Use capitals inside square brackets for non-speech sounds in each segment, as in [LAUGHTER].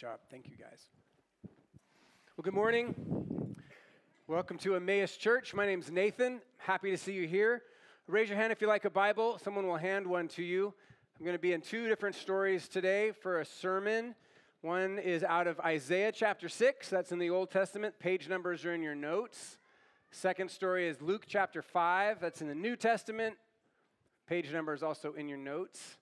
job. Thank you, guys. Well, good morning. Welcome to Emmaus Church. My name is Nathan. Happy to see you here. Raise your hand if you like a Bible. Someone will hand one to you. I'm going to be in two different stories today for a sermon. One is out of Isaiah chapter 6, that's in the Old Testament. Page numbers are in your notes. Second story is Luke chapter 5, that's in the New Testament. Page number is also in your notes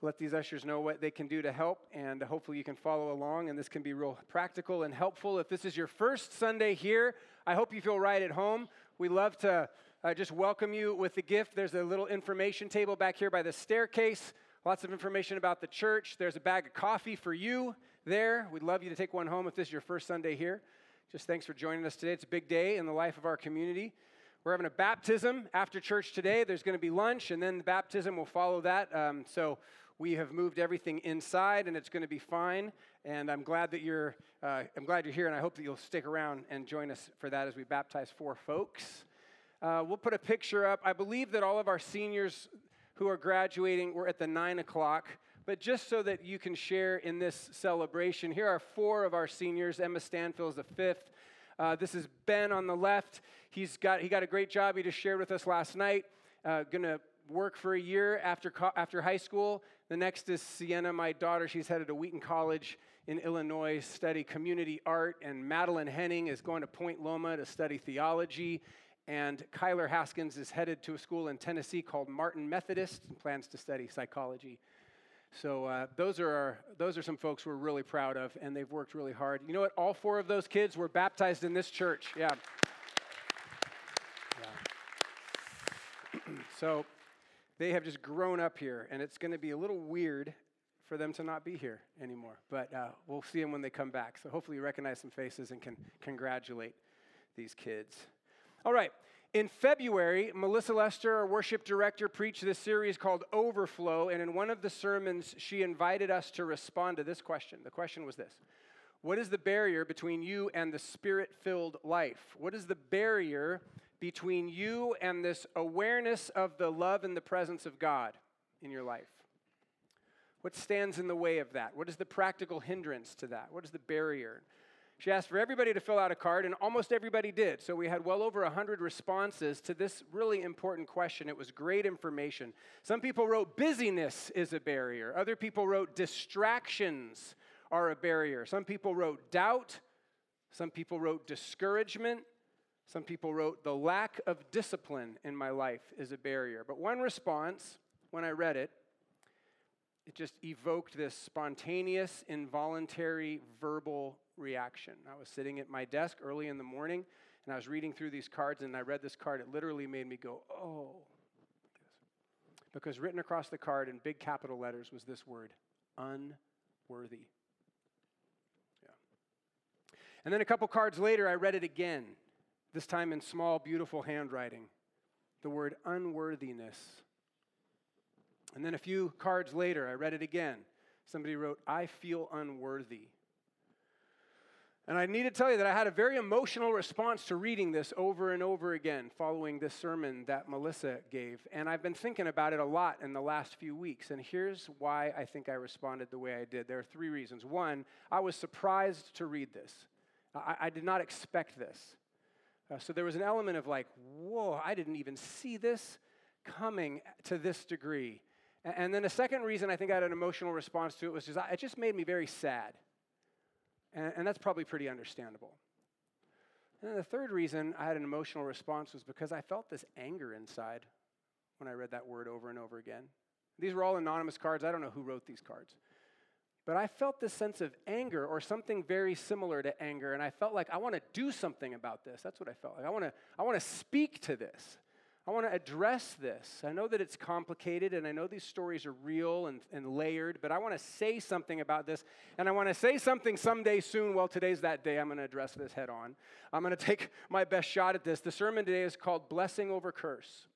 let these ushers know what they can do to help, and hopefully you can follow along, and this can be real practical and helpful. If this is your first Sunday here, I hope you feel right at home. We love to uh, just welcome you with the gift. There's a little information table back here by the staircase. Lots of information about the church. There's a bag of coffee for you there. We'd love you to take one home if this is your first Sunday here. Just thanks for joining us today. It's a big day in the life of our community. We're having a baptism after church today. There's going to be lunch, and then the baptism will follow that. Um, so we have moved everything inside, and it's going to be fine. And I'm glad that you're. Uh, I'm glad you're here, and I hope that you'll stick around and join us for that as we baptize four folks. Uh, we'll put a picture up. I believe that all of our seniors who are graduating were at the nine o'clock. But just so that you can share in this celebration, here are four of our seniors. Emma Stanfield is the fifth. Uh, this is Ben on the left. He's got, he got a great job he just shared with us last night. Uh, to work for a year after, after high school. The next is Sienna, my daughter. She's headed to Wheaton College in Illinois, study community art. And Madeline Henning is going to Point Loma to study theology. And Kyler Haskins is headed to a school in Tennessee called Martin Methodist and plans to study psychology. So uh, those are our, those are some folks we're really proud of, and they've worked really hard. You know what? All four of those kids were baptized in this church. Yeah. yeah. [CLEARS THROAT] so they have just grown up here, and it's going to be a little weird for them to not be here anymore. But uh, we'll see them when they come back. So hopefully you recognize some faces and can congratulate these kids. All right. In February, Melissa Lester, our worship director, preached this series called Overflow. And in one of the sermons, she invited us to respond to this question. The question was this What is the barrier between you and the spirit filled life? What is the barrier between you and this awareness of the love and the presence of God in your life? What stands in the way of that? What is the practical hindrance to that? What is the barrier? She asked for everybody to fill out a card, and almost everybody did. So we had well over 100 responses to this really important question. It was great information. Some people wrote, busyness is a barrier. Other people wrote, distractions are a barrier. Some people wrote, doubt. Some people wrote, discouragement. Some people wrote, the lack of discipline in my life is a barrier. But one response, when I read it, it just evoked this spontaneous, involuntary, verbal reaction. I was sitting at my desk early in the morning and I was reading through these cards and I read this card. It literally made me go, oh. Because written across the card in big capital letters was this word unworthy. Yeah. And then a couple cards later, I read it again, this time in small, beautiful handwriting. The word unworthiness. And then a few cards later, I read it again. Somebody wrote, I feel unworthy. And I need to tell you that I had a very emotional response to reading this over and over again following this sermon that Melissa gave. And I've been thinking about it a lot in the last few weeks. And here's why I think I responded the way I did. There are three reasons. One, I was surprised to read this, I, I did not expect this. Uh, so there was an element of like, whoa, I didn't even see this coming to this degree. And, and then the second reason I think I had an emotional response to it was just, it just made me very sad. And, and that's probably pretty understandable. And the third reason I had an emotional response was because I felt this anger inside when I read that word over and over again. These were all anonymous cards. I don't know who wrote these cards. But I felt this sense of anger or something very similar to anger, and I felt like I want to do something about this. That's what I felt like. I want to, I want to speak to this. I want to address this. I know that it's complicated and I know these stories are real and, and layered, but I want to say something about this. And I want to say something someday soon. Well, today's that day. I'm going to address this head on. I'm going [LAUGHS] to take my best shot at this. The sermon today is called Blessing Over Curse.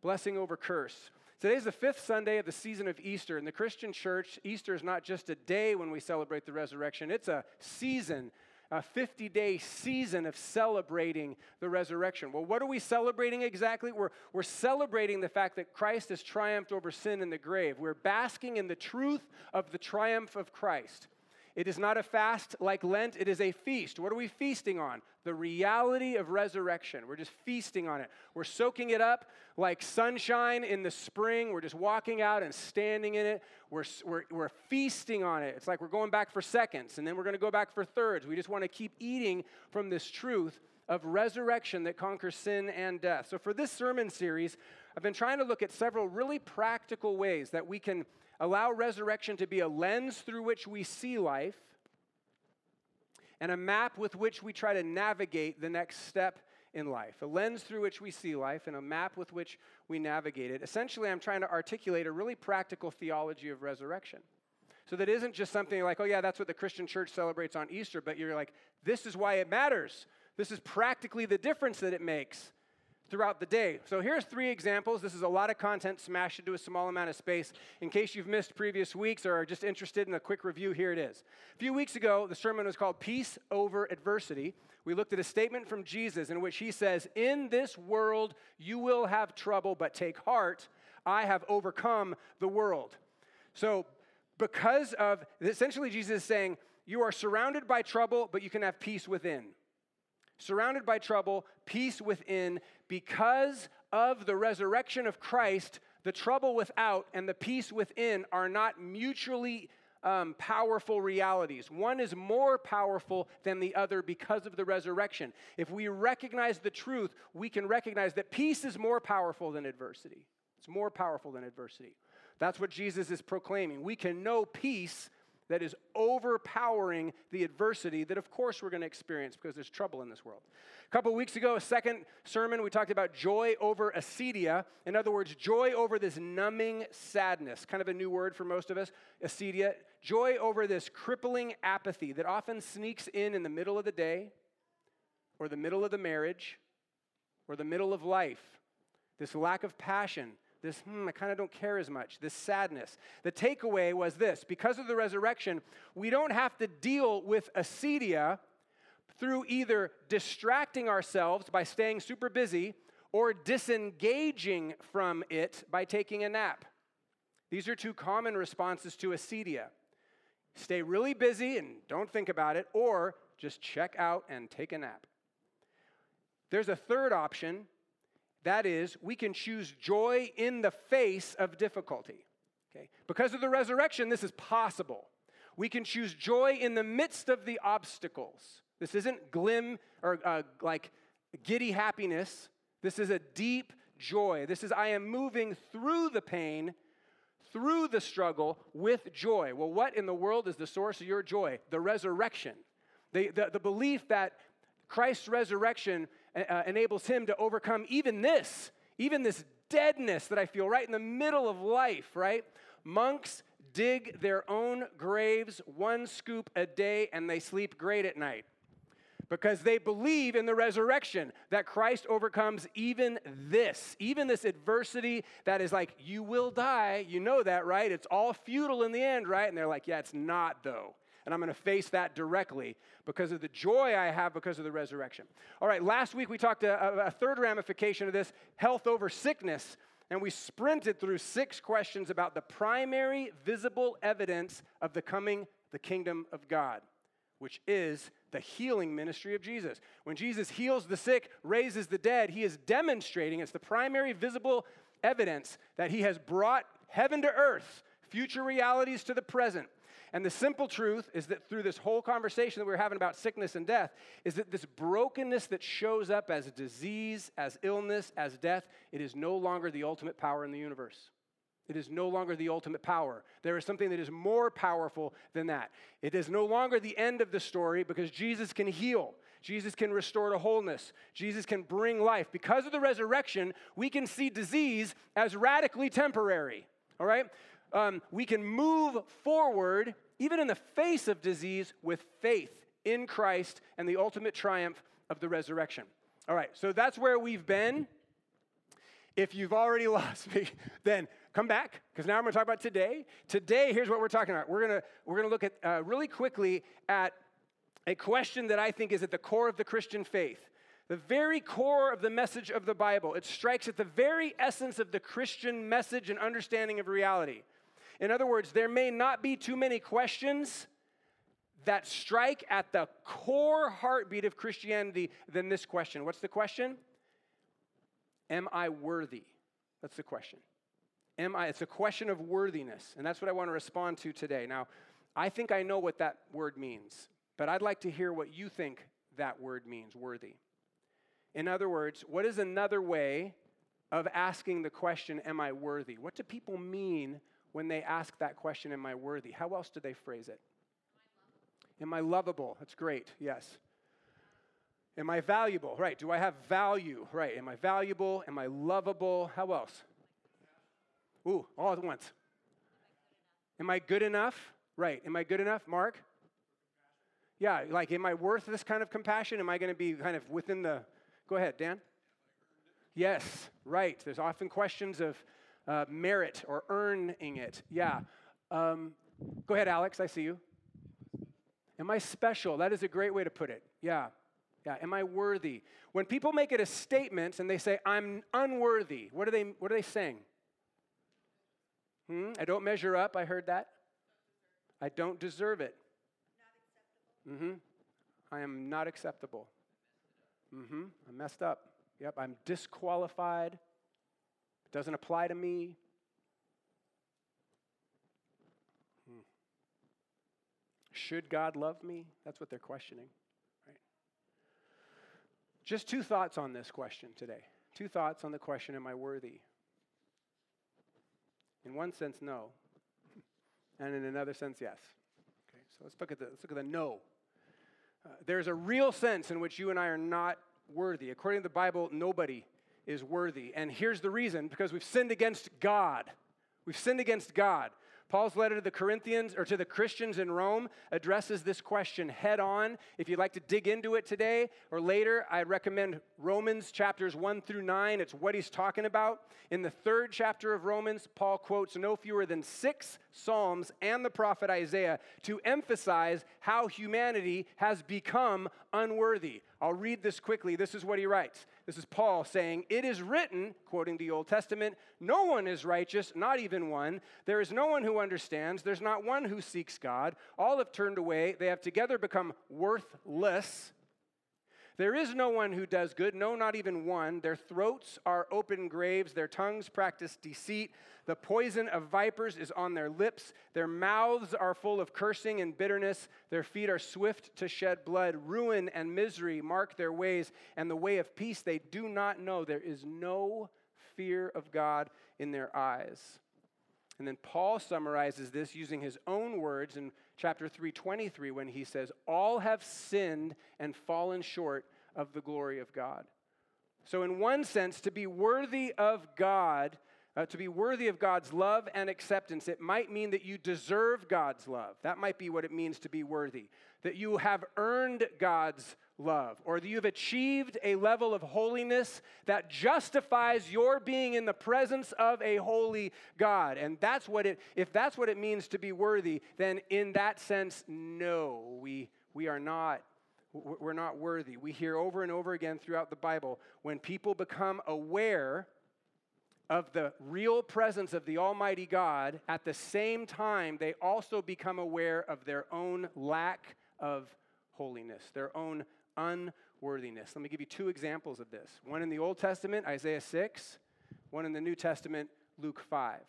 Blessing Over Curse. Today's the fifth Sunday of the season of Easter. In the Christian church, Easter is not just a day when we celebrate the resurrection, it's a season a 50 day season of celebrating the resurrection. Well, what are we celebrating exactly? We're, we're celebrating the fact that Christ has triumphed over sin in the grave. We're basking in the truth of the triumph of Christ. It is not a fast like Lent, it is a feast. What are we feasting on? The reality of resurrection. We're just feasting on it. We're soaking it up like sunshine in the spring. We're just walking out and standing in it. We're, we're, we're feasting on it. It's like we're going back for seconds and then we're going to go back for thirds. We just want to keep eating from this truth of resurrection that conquers sin and death. So, for this sermon series, I've been trying to look at several really practical ways that we can allow resurrection to be a lens through which we see life and a map with which we try to navigate the next step in life. A lens through which we see life and a map with which we navigate it. Essentially, I'm trying to articulate a really practical theology of resurrection. So that isn't just something like, oh, yeah, that's what the Christian church celebrates on Easter, but you're like, this is why it matters. This is practically the difference that it makes throughout the day. So here's three examples. This is a lot of content smashed into a small amount of space. In case you've missed previous weeks or are just interested in a quick review, here it is. A few weeks ago, the sermon was called Peace Over Adversity. We looked at a statement from Jesus in which he says, In this world you will have trouble, but take heart, I have overcome the world. So, because of essentially, Jesus is saying, You are surrounded by trouble, but you can have peace within surrounded by trouble, peace within, because of the resurrection of Christ, the trouble without and the peace within are not mutually um, powerful realities. One is more powerful than the other because of the resurrection. If we recognize the truth, we can recognize that peace is more powerful than adversity. It's more powerful than adversity. That's what Jesus is proclaiming. We can know peace that is overpowering the adversity that, of course, we're going to experience because there's trouble in this world. A couple weeks ago, a second sermon, we talked about joy over acedia. In other words, joy over this numbing sadness, kind of a new word for most of us, acedia. Joy over this crippling apathy that often sneaks in in the middle of the day, or the middle of the marriage, or the middle of life. This lack of passion this, hmm, I kind of don't care as much, this sadness. The takeaway was this because of the resurrection, we don't have to deal with acedia through either distracting ourselves by staying super busy or disengaging from it by taking a nap. These are two common responses to acedia. Stay really busy and don't think about it, or just check out and take a nap. There's a third option that is, we can choose joy in the face of difficulty. Okay? Because of the resurrection, this is possible. We can choose joy in the midst of the obstacles. This isn't glim or uh, like giddy happiness. This is a deep joy. This is, I am moving through the pain, through the struggle with joy. Well, what in the world is the source of your joy? The resurrection. The, the, the belief that Christ's resurrection uh, enables him to overcome even this, even this deadness that I feel right in the middle of life, right? Monks dig their own graves one scoop a day and they sleep great at night because they believe in the resurrection that Christ overcomes even this, even this adversity that is like, you will die. You know that, right? It's all futile in the end, right? And they're like, yeah, it's not though and I'm going to face that directly because of the joy I have because of the resurrection. All right, last week we talked a, a third ramification of this health over sickness, and we sprinted through six questions about the primary visible evidence of the coming the kingdom of God, which is the healing ministry of Jesus. When Jesus heals the sick, raises the dead, he is demonstrating it's the primary visible evidence that he has brought heaven to earth, future realities to the present. And the simple truth is that through this whole conversation that we are having about sickness and death, is that this brokenness that shows up as disease, as illness, as death, it is no longer the ultimate power in the universe. It is no longer the ultimate power. There is something that is more powerful than that. It is no longer the end of the story because Jesus can heal. Jesus can restore to wholeness. Jesus can bring life. Because of the resurrection, we can see disease as radically temporary. All right? Um, we can move forward even in the face of disease, with faith in Christ and the ultimate triumph of the resurrection. All right, so that's where we've been. If you've already [LAUGHS] lost me, then come back because now I'm going to talk about today. Today, here's what we're talking about. We're going to we're going to look at uh, really quickly at a question that I think is at the core of the Christian faith. The very core of the message of the Bible. It strikes at the very essence of the Christian message and understanding of reality. In other words, there may not be too many questions that strike at the core heartbeat of Christianity than this question. What's the question? Am I worthy? That's the question. Am I? It's a question of worthiness, and that's what I want to respond to today. Now, I think I know what that word means, but I'd like to hear what you think that word means, worthy. In other words, what is another way of asking the question, Am I worthy? What do people mean when they ask that question, Am I worthy? How else do they phrase it? Am I lovable? That's great, yes. Am I valuable? Right. Do I have value? Right. Am I valuable? Am I lovable? How else? Ooh, all at once. Am I good enough? Right. Am I good enough, Mark? Yeah, like, am I worth this kind of compassion? Am I going to be kind of within the. Go ahead, Dan. Yes, right. There's often questions of uh, merit or earning it. Yeah. Um, go ahead, Alex. I see you. Am I special? That is a great way to put it. Yeah. Yeah. Am I worthy? When people make it a statement and they say, I'm unworthy, what are they, what are they saying? Hmm? I don't measure up. I heard that. I don't deserve it. Mm-hmm. I am not acceptable. Mm-hmm. I'm messed up. Yep, I'm disqualified. Doesn't apply to me. Hmm. Should God love me? That's what they're questioning. Right? Just two thoughts on this question today. Two thoughts on the question Am I worthy? In one sense, no. [LAUGHS] And in another sense, yes. Okay, so let's look at the, let's look at the no. Uh, there's a real sense in which you and I are not worthy. According to the Bible, nobody is worthy. And here's the reason because we've sinned against God. We've sinned against God. Paul's letter to the Corinthians or to the Christians in Rome addresses this question head on. If you'd like to dig into it today or later, I'd recommend Romans chapters 1 through 9. It's what he's talking about. In the third chapter of Romans, Paul quotes no fewer than six Psalms and the prophet Isaiah to emphasize how humanity has become unworthy. I'll read this quickly. This is what he writes. This is Paul saying, It is written, quoting the Old Testament, no one is righteous, not even one. There is no one who understands. There's not one who seeks God. All have turned away. They have together become worthless. There is no one who does good, no, not even one. Their throats are open graves, their tongues practice deceit. The poison of vipers is on their lips. Their mouths are full of cursing and bitterness. Their feet are swift to shed blood. Ruin and misery mark their ways, and the way of peace they do not know. There is no fear of God in their eyes. And then Paul summarizes this using his own words in chapter 323 when he says, All have sinned and fallen short of the glory of God. So, in one sense, to be worthy of God, uh, to be worthy of God's love and acceptance, it might mean that you deserve God's love. That might be what it means to be worthy. That you have earned God's love, or that you've achieved a level of holiness that justifies your being in the presence of a holy God. And that's what it, if that's what it means to be worthy, then in that sense, no, we, we are not. We're not worthy. We hear over and over again throughout the Bible when people become aware of the real presence of the Almighty God, at the same time, they also become aware of their own lack of holiness, their own unworthiness. Let me give you two examples of this one in the Old Testament, Isaiah 6, one in the New Testament, Luke 5.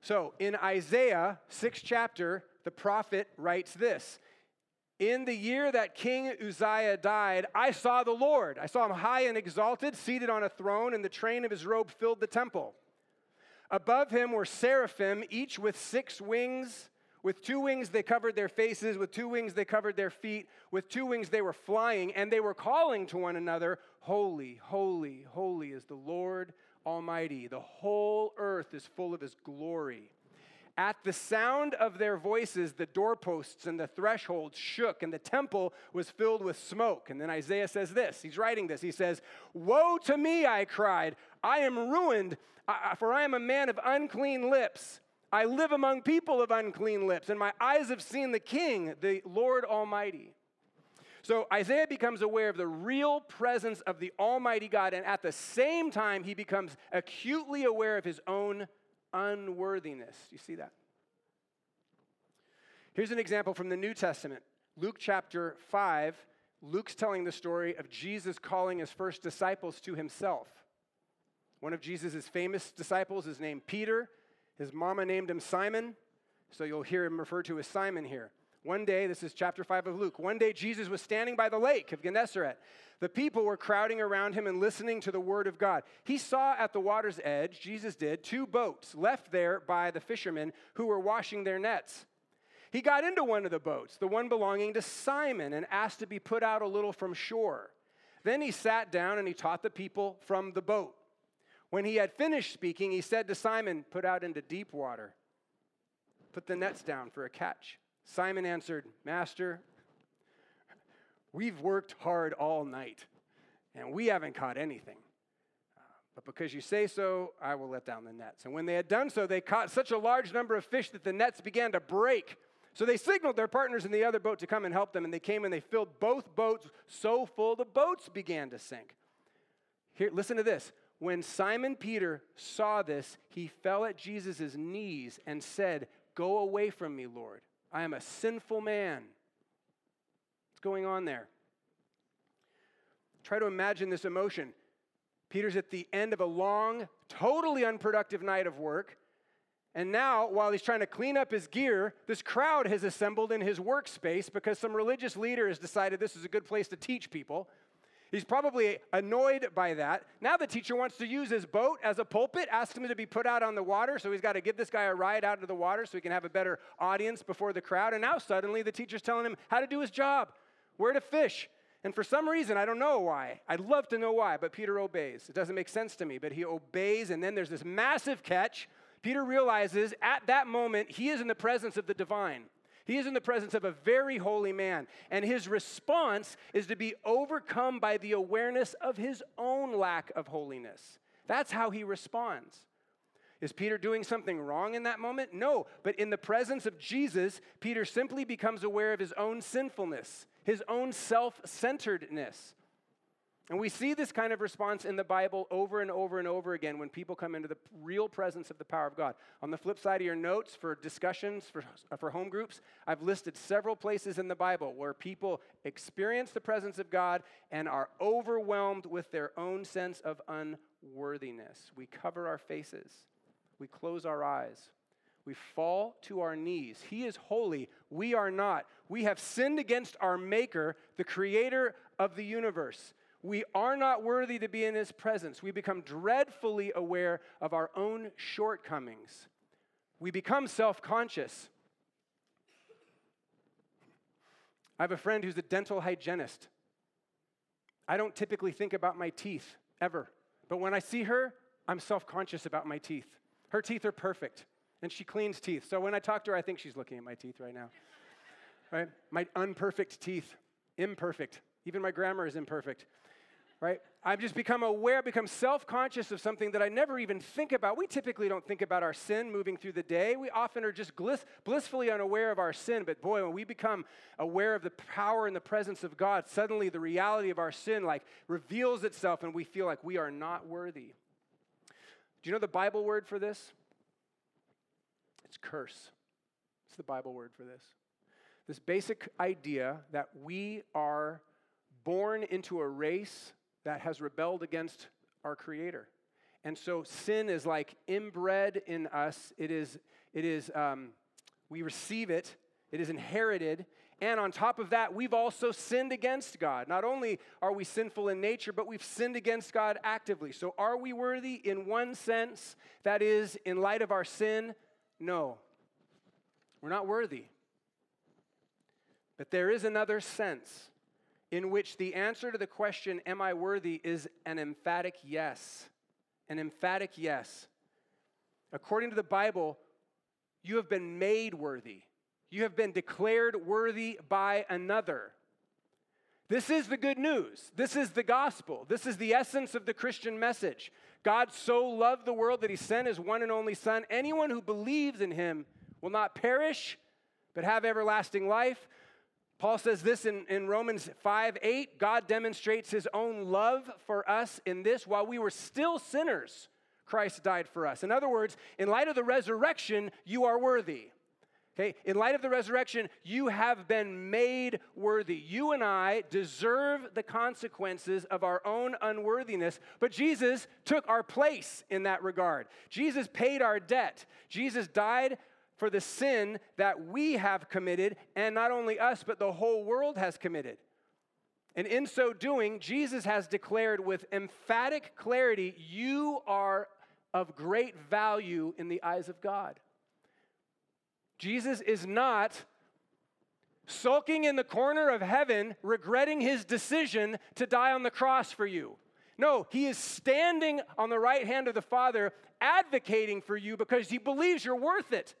So in Isaiah 6 chapter, the prophet writes this In the year that King Uzziah died, I saw the Lord. I saw him high and exalted, seated on a throne, and the train of his robe filled the temple. Above him were seraphim, each with six wings. With two wings they covered their faces, with two wings they covered their feet, with two wings they were flying, and they were calling to one another, Holy, holy, holy is the Lord Almighty. The whole earth is full of his glory. At the sound of their voices, the doorposts and the thresholds shook, and the temple was filled with smoke. And then Isaiah says this he's writing this. He says, Woe to me, I cried. I am ruined, uh, uh, for I am a man of unclean lips I live among people of unclean lips, and my eyes have seen the King, the Lord Almighty. So Isaiah becomes aware of the real presence of the Almighty God, and at the same time, he becomes acutely aware of his own unworthiness. You see that? Here's an example from the New Testament Luke chapter 5. Luke's telling the story of Jesus calling his first disciples to himself. One of Jesus' famous disciples is named Peter. His mama named him Simon, so you'll hear him referred to as Simon here. One day, this is chapter 5 of Luke, one day Jesus was standing by the lake of Gennesaret. The people were crowding around him and listening to the word of God. He saw at the water's edge, Jesus did, two boats left there by the fishermen who were washing their nets. He got into one of the boats, the one belonging to Simon, and asked to be put out a little from shore. Then he sat down and he taught the people from the boat. When he had finished speaking, he said to Simon, Put out into deep water. Put the nets down for a catch. Simon answered, Master, we've worked hard all night, and we haven't caught anything. But because you say so, I will let down the nets. And when they had done so, they caught such a large number of fish that the nets began to break. So they signaled their partners in the other boat to come and help them, and they came and they filled both boats so full the boats began to sink. Here, listen to this. When Simon Peter saw this, he fell at Jesus' knees and said, Go away from me, Lord. I am a sinful man. What's going on there? Try to imagine this emotion. Peter's at the end of a long, totally unproductive night of work. And now, while he's trying to clean up his gear, this crowd has assembled in his workspace because some religious leader has decided this is a good place to teach people. He's probably annoyed by that. Now the teacher wants to use his boat as a pulpit, asked him to be put out on the water, so he's got to give this guy a ride out into the water so he can have a better audience before the crowd. And now suddenly the teacher's telling him how to do his job, where to fish. And for some reason, I don't know why. I'd love to know why, but Peter obeys. It doesn't make sense to me, but he obeys, and then there's this massive catch. Peter realizes at that moment he is in the presence of the divine. He is in the presence of a very holy man, and his response is to be overcome by the awareness of his own lack of holiness. That's how he responds. Is Peter doing something wrong in that moment? No, but in the presence of Jesus, Peter simply becomes aware of his own sinfulness, his own self centeredness. And we see this kind of response in the Bible over and over and over again when people come into the real presence of the power of God. On the flip side of your notes for discussions for, for home groups, I've listed several places in the Bible where people experience the presence of God and are overwhelmed with their own sense of unworthiness. We cover our faces, we close our eyes. We fall to our knees. He is holy. We are not. We have sinned against our Maker, the creator of the universe. We are not worthy to be in his presence. We become dreadfully aware of our own shortcomings. We become self conscious. I have a friend who's a dental hygienist. I don't typically think about my teeth ever, but when I see her, I'm self conscious about my teeth. Her teeth are perfect, and she cleans teeth. So when I talk to her, I think she's looking at my teeth right now. Right? My unperfect teeth, imperfect. Even my grammar is imperfect right? I've just become aware, become self conscious of something that I never even think about. We typically don't think about our sin moving through the day. We often are just bliss, blissfully unaware of our sin. But boy, when we become aware of the power and the presence of God, suddenly the reality of our sin like reveals itself and we feel like we are not worthy. Do you know the Bible word for this? It's curse. It's the Bible word for this. This basic idea that we are born into a race that has rebelled against our Creator. And so sin is like inbred in us. It is, it is um, we receive it, it is inherited. And on top of that, we've also sinned against God. Not only are we sinful in nature, but we've sinned against God actively. So are we worthy in one sense? That is, in light of our sin? No. We're not worthy. But there is another sense in which the answer to the question, Am I worthy, is an emphatic yes. An emphatic yes. According to the Bible, you have been made worthy, you have been declared worthy by another. This is the good news. This is the gospel. This is the essence of the Christian message. God so loved the world that he sent his one and only Son. Anyone who believes in him will not perish, but have everlasting life. Paul says this in, in Romans 5 8 God demonstrates his own love for us in this while we were still sinners, Christ died for us. In other words, in light of the resurrection, you are worthy. Okay, in light of the resurrection, you have been made worthy. You and I deserve the consequences of our own unworthiness, but Jesus took our place in that regard. Jesus paid our debt. Jesus died for the sin that we have committed, and not only us, but the whole world has committed. And in so doing, Jesus has declared with emphatic clarity, You are of great value in the eyes of God. Jesus is not sulking in the corner of heaven, regretting his decision to die on the cross for you. No, he is standing on the right hand of the Father, advocating for you because he believes you're worth it.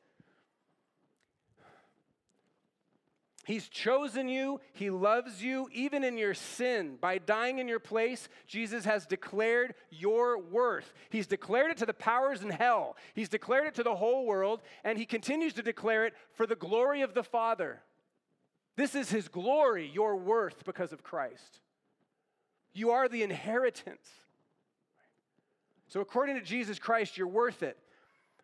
He's chosen you. He loves you, even in your sin. By dying in your place, Jesus has declared your worth. He's declared it to the powers in hell, He's declared it to the whole world, and He continues to declare it for the glory of the Father. This is His glory, your worth, because of Christ. You are the inheritance. So, according to Jesus Christ, you're worth it.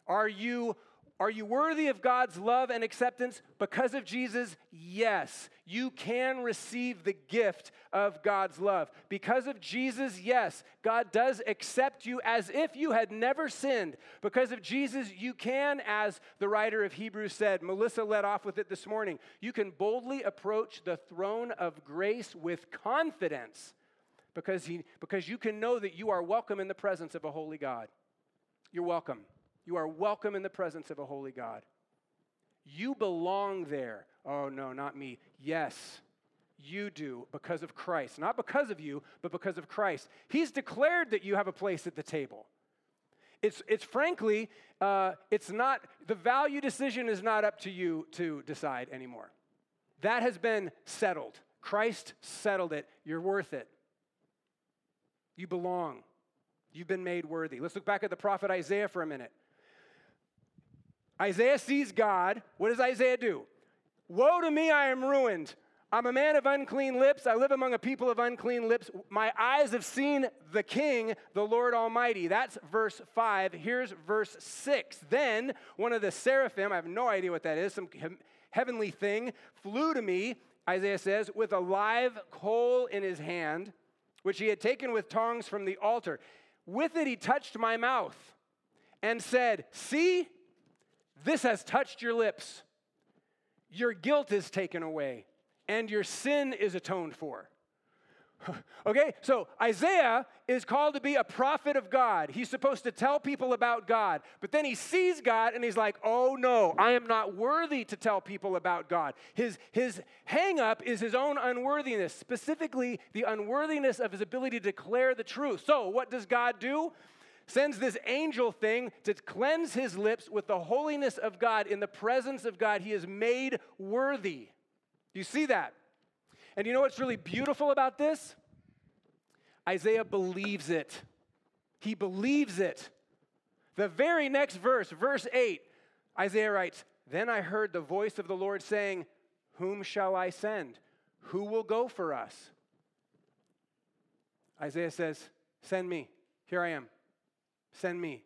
Are you are you worthy of God's love and acceptance because of Jesus? Yes. You can receive the gift of God's love. Because of Jesus, yes. God does accept you as if you had never sinned. Because of Jesus, you can, as the writer of Hebrews said, Melissa led off with it this morning, you can boldly approach the throne of grace with confidence because, he, because you can know that you are welcome in the presence of a holy God. You're welcome. You are welcome in the presence of a holy God. You belong there. Oh, no, not me. Yes, you do because of Christ. Not because of you, but because of Christ. He's declared that you have a place at the table. It's, it's frankly, uh, it's not, the value decision is not up to you to decide anymore. That has been settled. Christ settled it. You're worth it. You belong. You've been made worthy. Let's look back at the prophet Isaiah for a minute. Isaiah sees God. What does Isaiah do? Woe to me, I am ruined. I'm a man of unclean lips. I live among a people of unclean lips. My eyes have seen the King, the Lord Almighty. That's verse 5. Here's verse 6. Then one of the seraphim, I have no idea what that is, some heavenly thing, flew to me, Isaiah says, with a live coal in his hand, which he had taken with tongs from the altar. With it he touched my mouth and said, See, this has touched your lips. Your guilt is taken away, and your sin is atoned for. [SIGHS] okay, so Isaiah is called to be a prophet of God. He's supposed to tell people about God. But then he sees God and he's like, oh no, I am not worthy to tell people about God. His, his hang up is his own unworthiness, specifically the unworthiness of his ability to declare the truth. So, what does God do? Sends this angel thing to cleanse his lips with the holiness of God. In the presence of God, he is made worthy. You see that? And you know what's really beautiful about this? Isaiah believes it. He believes it. The very next verse, verse 8, Isaiah writes, Then I heard the voice of the Lord saying, Whom shall I send? Who will go for us? Isaiah says, Send me. Here I am. Send me.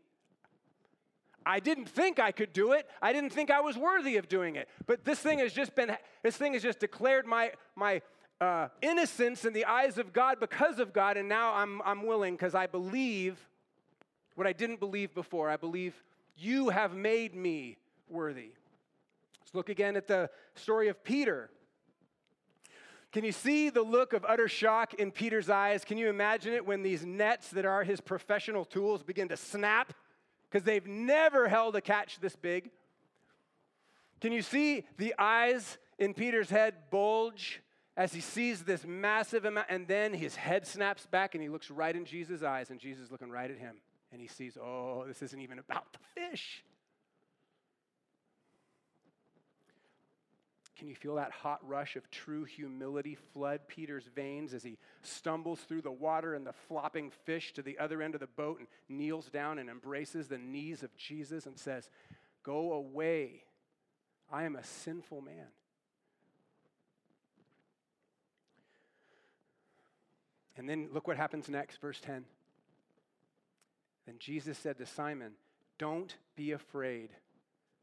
I didn't think I could do it. I didn't think I was worthy of doing it. But this thing has just been, this thing has just declared my, my uh, innocence in the eyes of God because of God, and now I'm, I'm willing because I believe what I didn't believe before. I believe you have made me worthy. Let's look again at the story of Peter. Can you see the look of utter shock in Peter's eyes? Can you imagine it when these nets that are his professional tools begin to snap? Because they've never held a catch this big. Can you see the eyes in Peter's head bulge as he sees this massive amount? And then his head snaps back and he looks right in Jesus' eyes, and Jesus is looking right at him. And he sees, oh, this isn't even about the fish. Can you feel that hot rush of true humility flood Peter's veins as he stumbles through the water and the flopping fish to the other end of the boat and kneels down and embraces the knees of Jesus and says, Go away. I am a sinful man. And then look what happens next, verse 10. Then Jesus said to Simon, Don't be afraid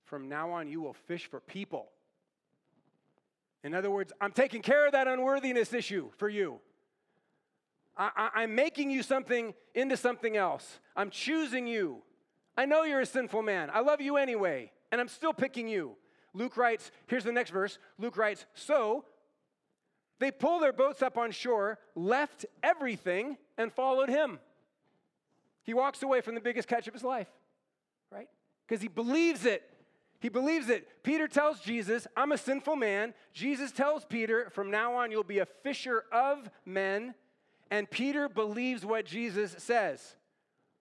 from now on you will fish for people. In other words, I'm taking care of that unworthiness issue for you. I, am making you something into something else. I'm choosing you. I know you're a sinful man. I love you anyway, and I'm still picking you. Luke writes, here's the next verse. Luke writes, So they pulled their boats up on shore, left everything, and followed him. He walks away from the biggest catch of his life, right? Because he believes it. He believes it. Peter tells Jesus, I'm a sinful man. Jesus tells Peter, from now on, you'll be a fisher of men. And Peter believes what Jesus says.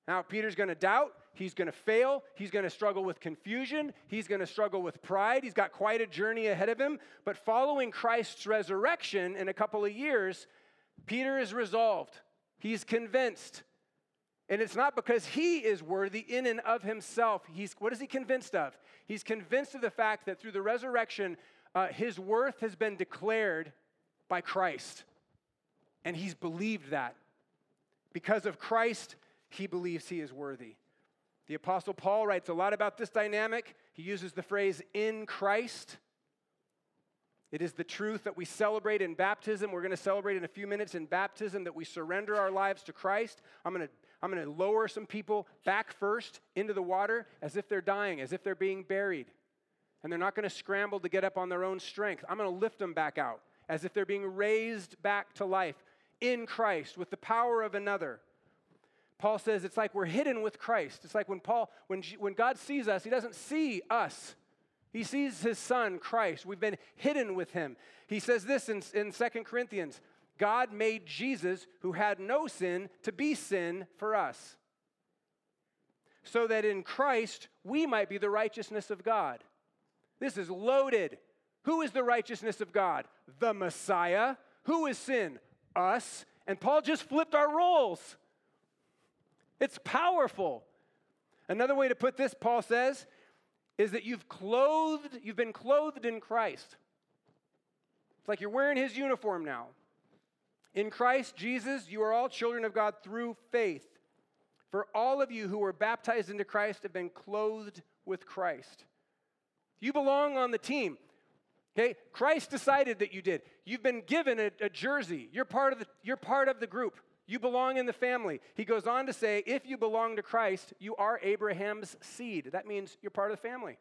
Now, Peter's going to doubt. He's going to fail. He's going to struggle with confusion. He's going to struggle with pride. He's got quite a journey ahead of him. But following Christ's resurrection in a couple of years, Peter is resolved. He's convinced. And it's not because he is worthy in and of himself. He's, what is he convinced of? He's convinced of the fact that through the resurrection, uh, his worth has been declared by Christ. And he's believed that. Because of Christ, he believes he is worthy. The Apostle Paul writes a lot about this dynamic. He uses the phrase in Christ. It is the truth that we celebrate in baptism. We're going to celebrate in a few minutes in baptism that we surrender our lives to Christ. I'm going to I'm going to lower some people back first into the water as if they're dying, as if they're being buried. And they're not going to scramble to get up on their own strength. I'm going to lift them back out as if they're being raised back to life in Christ with the power of another. Paul says it's like we're hidden with Christ. It's like when Paul, when, when God sees us, he doesn't see us. He sees his son, Christ. We've been hidden with him. He says this in, in 2 Corinthians God made Jesus, who had no sin, to be sin for us, so that in Christ we might be the righteousness of God. This is loaded. Who is the righteousness of God? The Messiah. Who is sin? Us. And Paul just flipped our roles. It's powerful. Another way to put this, Paul says, is that you've clothed, you've been clothed in Christ. It's like you're wearing his uniform now. In Christ Jesus, you are all children of God through faith. For all of you who were baptized into Christ have been clothed with Christ. You belong on the team. Okay? Christ decided that you did. You've been given a, a jersey. You're part of the you're part of the group. You belong in the family. He goes on to say, if you belong to Christ, you are Abraham's seed. That means you're part of the family.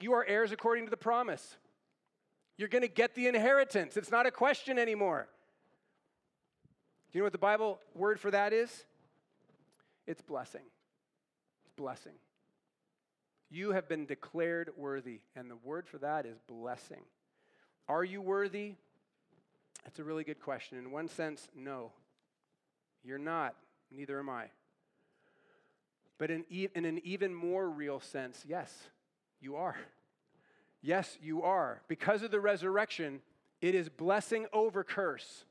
You are heirs according to the promise. You're going to get the inheritance. It's not a question anymore. You know what the Bible word for that is? It's blessing. It's blessing. You have been declared worthy, and the word for that is blessing. Are you worthy? That's a really good question. In one sense, no. You're not. Neither am I. But in, e- in an even more real sense, yes, you are. Yes, you are. Because of the resurrection, it is blessing over curse.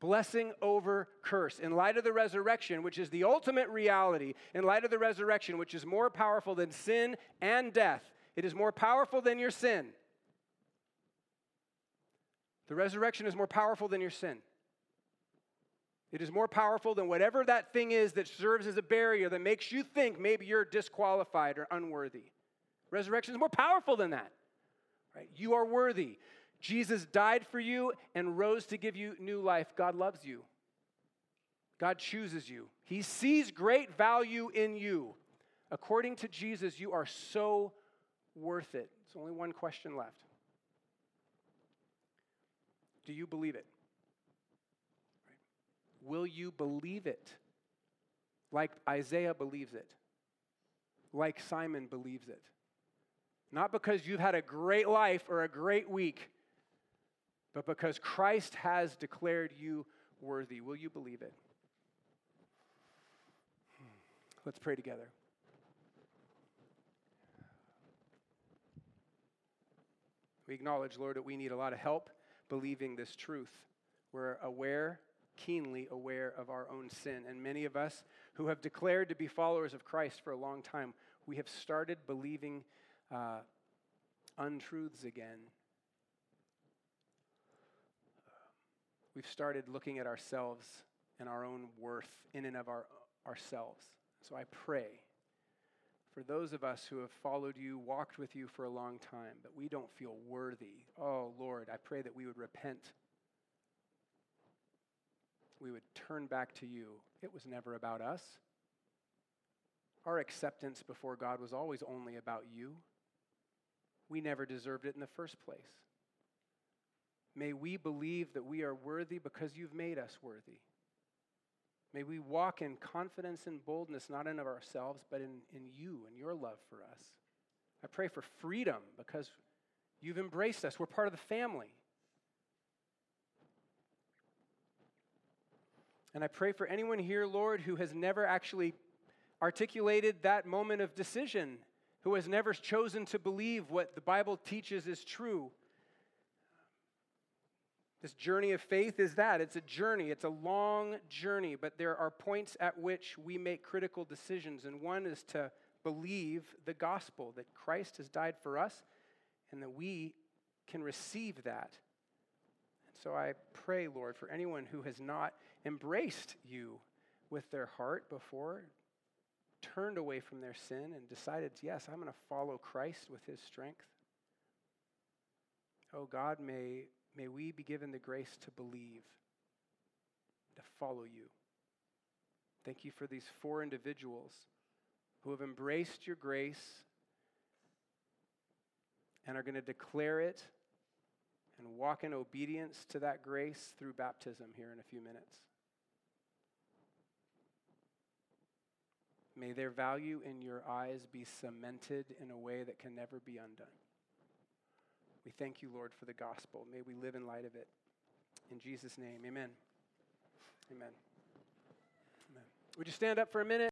Blessing over curse. In light of the resurrection, which is the ultimate reality, in light of the resurrection, which is more powerful than sin and death, it is more powerful than your sin. The resurrection is more powerful than your sin. It is more powerful than whatever that thing is that serves as a barrier that makes you think maybe you're disqualified or unworthy. Resurrection is more powerful than that. Right? You are worthy. Jesus died for you and rose to give you new life. God loves you. God chooses you. He sees great value in you. According to Jesus, you are so worth it. It's only one question left. Do you believe it? Will you believe it? Like Isaiah believes it, like Simon believes it. Not because you've had a great life or a great week, but because Christ has declared you worthy. Will you believe it? Let's pray together. We acknowledge, Lord, that we need a lot of help believing this truth. We're aware, keenly aware of our own sin. And many of us who have declared to be followers of Christ for a long time, we have started believing uh, untruths again. We've started looking at ourselves and our own worth in and of our, ourselves. So I pray for those of us who have followed you, walked with you for a long time, but we don't feel worthy. Oh, Lord, I pray that we would repent. We would turn back to you. It was never about us. Our acceptance before God was always only about you. We never deserved it in the first place. May we believe that we are worthy because you've made us worthy. May we walk in confidence and boldness, not in of ourselves, but in, in you and your love for us. I pray for freedom because you've embraced us. We're part of the family. And I pray for anyone here, Lord, who has never actually articulated that moment of decision, who has never chosen to believe what the Bible teaches is true. This journey of faith is that it's a journey, it's a long journey, but there are points at which we make critical decisions. And one is to believe the gospel that Christ has died for us and that we can receive that. And so I pray, Lord, for anyone who has not embraced you with their heart before, turned away from their sin, and decided, yes, I'm going to follow Christ with his strength. Oh God, may May we be given the grace to believe, to follow you. Thank you for these four individuals who have embraced your grace and are going to declare it and walk in obedience to that grace through baptism here in a few minutes. May their value in your eyes be cemented in a way that can never be undone. We thank you, Lord, for the gospel. May we live in light of it. In Jesus' name, amen. Amen. Amen. Would you stand up for a minute?